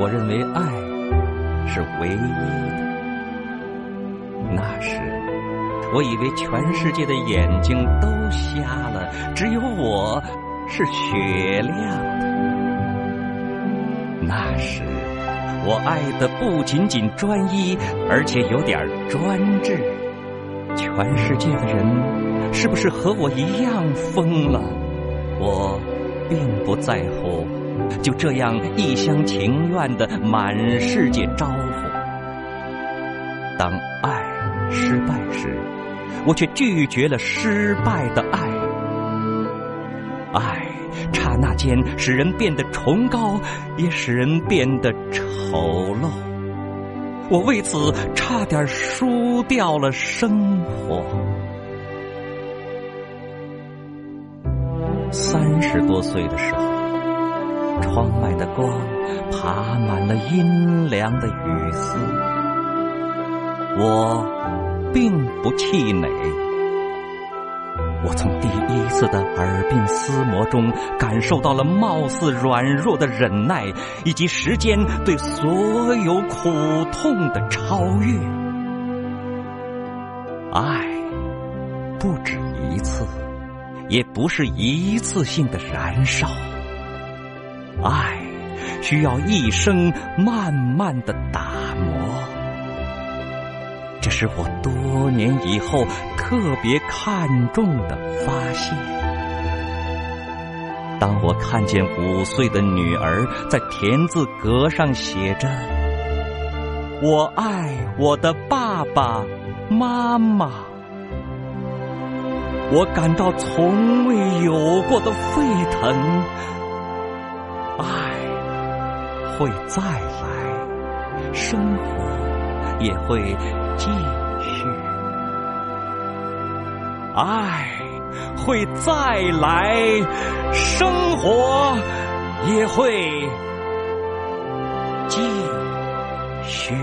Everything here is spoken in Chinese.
我认为爱是唯一的。那时，我以为全世界的眼睛都瞎了，只有我是雪亮的。那时，我爱的不仅仅专一，而且有点专制。全世界的人是不是和我一样疯了？我并不在乎，就这样一厢情愿的满世界招呼。当爱失败时，我却拒绝了失败的爱。爱刹那间使人变得崇高，也使人变得丑陋。我为此差点输掉了生活。三十多岁的时候，窗外的光爬满了阴凉的雨丝，我并不气馁。我从第一次的耳鬓厮磨中感受到了貌似软弱的忍耐，以及时间对所有苦痛的超越。爱不止一次，也不是一次性的燃烧。爱需要一生慢慢的打磨。这是我多年以后特别看重的发现。当我看见五岁的女儿在田字格上写着“我爱我的爸爸妈妈”，我感到从未有过的沸腾。会再来，生活也会。继续，爱会再来，生活也会继续。